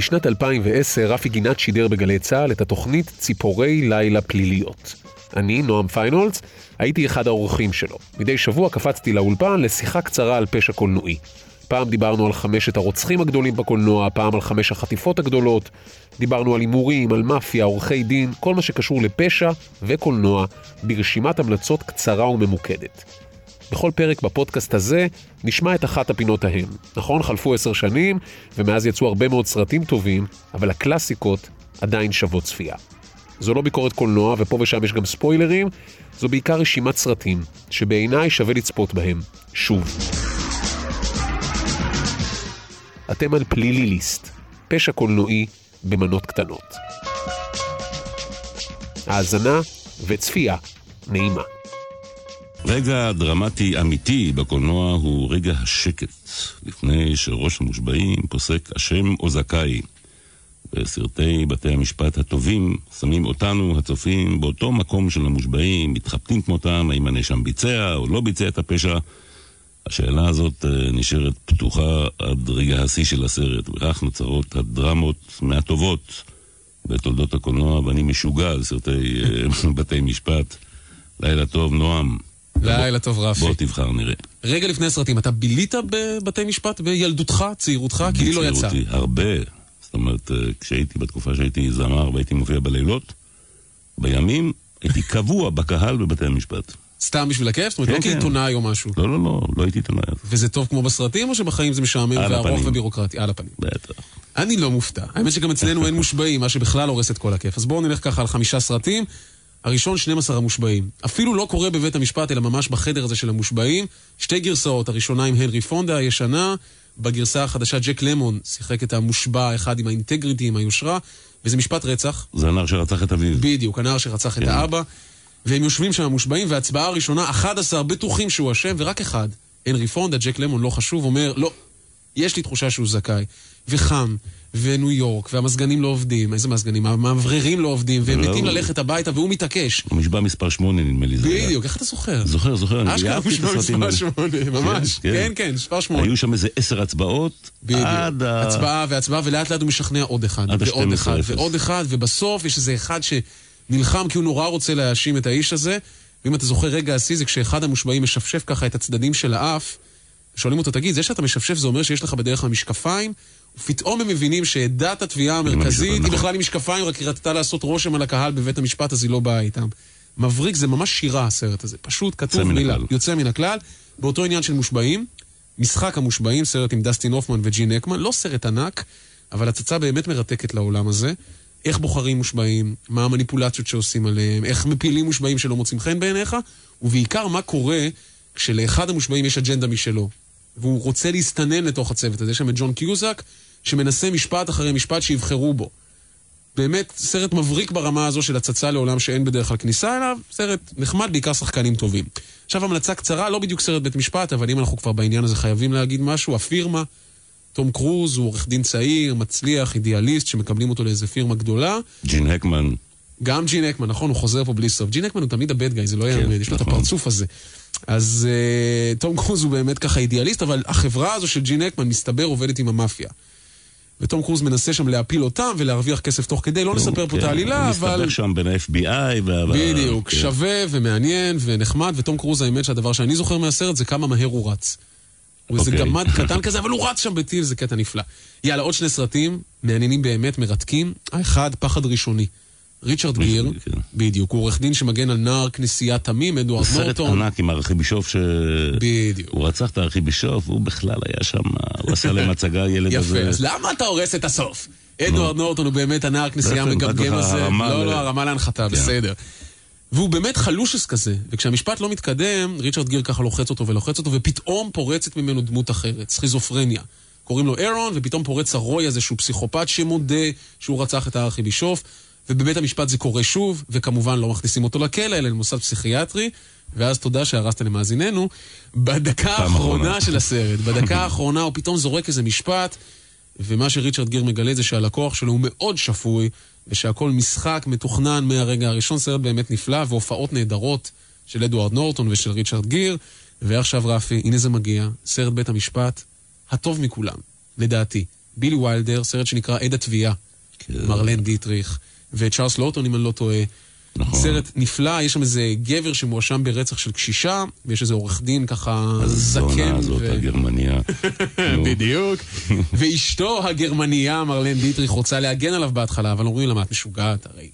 בשנת 2010 רפי גינת שידר בגלי צה"ל את התוכנית ציפורי לילה פליליות. אני, נועם פיינולץ, הייתי אחד האורחים שלו. מדי שבוע קפצתי לאולפן לשיחה קצרה על פשע קולנועי. פעם דיברנו על חמשת הרוצחים הגדולים בקולנוע, פעם על חמש החטיפות הגדולות, דיברנו על הימורים, על מאפיה, עורכי דין, כל מה שקשור לפשע וקולנוע, ברשימת המלצות קצרה וממוקדת. בכל פרק בפודקאסט הזה נשמע את אחת הפינות ההם. נכון, חלפו עשר שנים, ומאז יצאו הרבה מאוד סרטים טובים, אבל הקלאסיקות עדיין שוות צפייה. זו לא ביקורת קולנוע, ופה ושם יש גם ספוילרים, זו בעיקר רשימת סרטים, שבעיניי שווה לצפות בהם. שוב. אתם על פלילי ליסט, פשע קולנועי במנות קטנות. האזנה וצפייה נעימה. רגע דרמטי אמיתי בקולנוע הוא רגע השקט, לפני שראש המושבעים פוסק אשם או זכאי. בסרטי בתי המשפט הטובים שמים אותנו, הצופים, באותו מקום של המושבעים, מתחבטים כמותם, האם הנאשם ביצע או לא ביצע את הפשע. השאלה הזאת אה, נשארת פתוחה עד רגע השיא של הסרט, וכך נוצרות הדרמות מהטובות בתולדות הקולנוע, ואני משוגע על סרטי אה, בתי משפט. לילה טוב, נועם. לילה טוב, רפי. בוא תבחר, נראה. רגע לפני הסרטים, אתה בילית בבתי משפט בילדותך, צעירותך? כי לי לא יצא. בצעירותי, הרבה. זאת אומרת, אה, כשהייתי, בתקופה שהייתי זמר והייתי מופיע בלילות, בימים הייתי קבוע בקהל בבתי המשפט. סתם בשביל הכיף? זאת אומרת, כן, לא כן. כעיתונאי או משהו. לא, לא, לא, לא הייתי עיתונאי. וזה טוב כמו בסרטים, או שבחיים זה משעמם וארוך. ובירוקרטי? על הפנים. בטח. אני לא מופתע. האמת שגם אצלנו אין מושבעים, מה שבכלל הורס את כל הכיף. אז בואו נלך ככה על חמישה סרטים. הראשון, 12 המושבעים. אפילו לא קורה בבית המשפט, אלא ממש בחדר הזה של המושבעים. שתי גרסאות, הראשונה עם הנרי פונדה הישנה, בגרסה החדשה ג'ק למון שיחק את המושבע האחד עם האינטגריטי, עם היושרה, וזה משפט רצח. זה הנער שרצח את אביו. בדיוק, הנער שרצח את כן. האבא, והם יושבים שם מושבעים, וההצבעה הראשונה, 11 בטוחים שהוא אשם, ורק אחד, הנרי פונדה, ג'ק למון, לא חשוב, אומר, לא, יש לי תחושה שהוא זכאי. וחם, וניו יורק, והמזגנים לא עובדים, איזה מזגנים? המאווררים לא עובדים, והם לא. מתים ללכת הביתה, והוא מתעקש. המשבע מספר 8 נדמה לי זה היה. בדיוק, איך אתה זוכר? זוכר, זוכר, אני אשכרה אהבתי את הסרטים מספר האלה. שמונה, ממש. כן, כן, כן. כן, מספר שמונה. היו שם איזה עשר הצבעות, בדיוק. עד ה... הצבעה והצבעה, ולאט לאט הוא משכנע עוד אחד, עד ועוד אחד, 12-0. ועוד אחד, ובסוף יש איזה אחד שנלחם כי הוא נורא רוצה להאשים את האיש הזה, ואם אתה זוכר רגע השיא זה כשאחד המושבעים משפשף ככה את הצדדים של האף, שואלים אותו, תגיד, זה שאתה משפשף זה אומר שיש לך בדרך כלל משקפיים? ופתאום הם מבינים שעדת התביעה המרכזית היא נכון. בכלל עם משקפיים, רק היא רצתה לעשות רושם על הקהל בבית המשפט, אז היא לא באה איתם. מבריק, זה ממש שירה הסרט הזה. פשוט כתוב מילה. יוצא מן הכלל. באותו עניין של מושבעים, משחק המושבעים, סרט עם דסטין הופמן וג'ין אקמן, לא סרט ענק, אבל הצצה באמת מרתקת לעולם הזה. איך בוחרים מושבעים, מה המניפולציות שעושים עליהם, איך מפילים מושבעים שלא מוצאים חן בעיניך, ובעיקר מה קורה כשלאחד המושבעים יש אג'נדה משלו, והוא רוצה להסתנן לתוך הצוות הזה. יש שם את ג'ון קיוזק, שמנסה משפט אחרי משפט שיבחרו בו. באמת, סרט מבריק ברמה הזו של הצצה לעולם שאין בדרך כלל כניסה אליו, סרט נחמד, בעיקר שחקנים טובים. עכשיו המלצה קצרה, לא בדיוק סרט בית משפט, אבל אם אנחנו כבר בעניין הזה חייבים להגיד משהו, הפירמה, תום קרוז הוא עורך דין צעיר, מצליח, אידיאליסט, שמקבלים אותו לאיזה פירמה גדולה. ג'ין הקמן, גם ג'ין אקמן, נכון, הוא חוזר פה בלי סוף. ג'ין אקמן הוא תמיד הבד גאי, זה לא יאמן, יש לו את נכון. הפרצוף הזה. אז uh, תום קרוז הוא באמת ככה אידיאליסט, אבל החברה הזו של ג'ין אקמן, מסתבר, עובדת עם המאפיה. ותום קרוז מנסה שם להפיל אותם ולהרוויח כסף תוך כדי, לא נספר פה את כן, העלילה, אבל... מסתבך שם בין ה-FBI וה... בדיוק, כן. שווה ומעניין ונחמד, ותום קרוז, האמת שהדבר שאני זוכר מהסרט זה כמה מהר הוא רץ. הוא איזה אוקיי. גמד קטן כזה, אבל הוא רץ שם בטיל, זה קטע נפלא. יאללה, עוד שני סרטים, מעניינים באמת, מרתקים. האחד, פחד ראשוני. ריצ'רד גיר, כן. בדיוק, הוא עורך דין שמגן על נער כנסייה תמים, אדוארד סרט נורטון. ענק עם הארכיבישוף ש... בדיוק. הוא רצח את הארכיבישוף, הוא בכלל היה שם, הוא עשה להם הצגה, ילד הזה. יפה, אז למה אתה הורס את הסוף? אדוארד נורטון הוא באמת הנער כנסייה המגמגם רק הזה. לא, לא, הרמה להנחתה, בסדר. והוא באמת חלושס כזה, וכשהמשפט לא מתקדם, ריצ'רד גיר ככה לוחץ אותו ולוחץ אותו, ופתאום פורצת ממנו דמות אחרת, סכיזופרניה. קוראים לו אירון, ופתאום פורץ הרוי הזה שהוא פסיכופת שמודה שהוא רצח את הארכיבישוף, ובבית המשפט זה קורה שוב, וכמובן לא מכניסים אותו לכלא, אלא למוסד פסיכיאטרי, ואז תודה שהרסת למאזיננו. בדקה האחרונה אחרונה. של הסרט, בדקה האחרונה הוא פתאום זורק איזה משפט, ומה שריצ'רד גיר מגלה זה שהלקוח שלו הוא מאוד שפוי, ושהכל משחק מתוכנן מהרגע הראשון, סרט באמת נפלא, והופעות נהדרות של אדוארד נורטון ושל ריצ'רד גיר. ועכשיו רפי, הנה זה מגיע, סרט בית המשפט, הטוב מכולם, לדעתי, בילי ויילדר, סרט שנקרא עד התביעה, כן. מרלן דיטריך, וצ'ארלס לוטון, אם אני לא טועה. נכון. סרט נפלא, יש שם איזה גבר שמואשם ברצח של קשישה, ויש איזה עורך דין ככה זקן. הזונה הזאת, ו- הגרמניה. בדיוק. ואשתו הגרמניה, מרלן דיטריך, רוצה להגן עליו בהתחלה, אבל אומרים לה, מה את משוגעת? הרי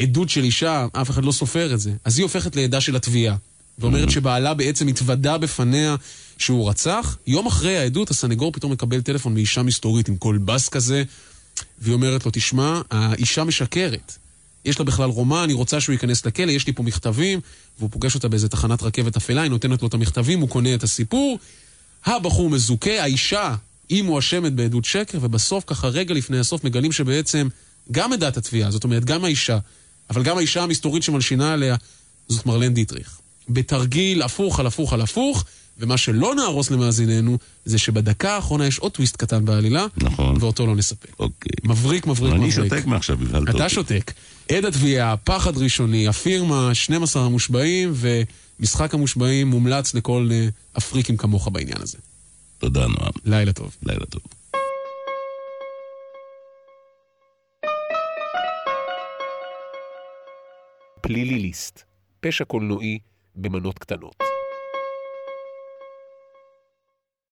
עדות של אישה, אף אחד לא סופר את זה. אז היא הופכת לעדה של התביעה, ואומרת שבעלה בעצם התוודה בפניה שהוא רצח. יום אחרי העדות, הסנגור פתאום מקבל טלפון מאישה מסתורית עם קול בס כזה, והיא אומרת לו, תשמע, האישה משקרת. יש לה בכלל רומן, היא רוצה שהוא ייכנס לכלא, יש לי פה מכתבים, והוא פוגש אותה באיזה תחנת רכבת אפלה, היא נותנת לו את המכתבים, הוא קונה את הסיפור. הבחור מזוכה, האישה, היא מואשמת בעדות שקר, ובסוף, ככה רגע לפני הסוף, מגלים שבעצם גם עדת התביעה, זאת אומרת, גם האישה, אבל גם האישה המסתורית שמלשינה עליה, זאת מרלן דיטריך. בתרגיל הפוך על הפוך על הפוך, ומה שלא נהרוס למאזיננו, זה שבדקה האחרונה יש עוד טוויסט קטן בעלילה, נכון. ואותו לא נספר. אוקיי. מבריק, מבריק, אני מבריק. שותק מעכשיו, הבהלת אותי. אתה שותק. עד התביעה, פחד ראשוני, הפירמה, 12 המושבעים ומשחק המושבעים מומלץ לכל אה, אפריקים כמוך בעניין הזה. תודה, נועם. לילה טוב. לילה טוב. פליליליסט, פשע קולנועי במנות קטנות.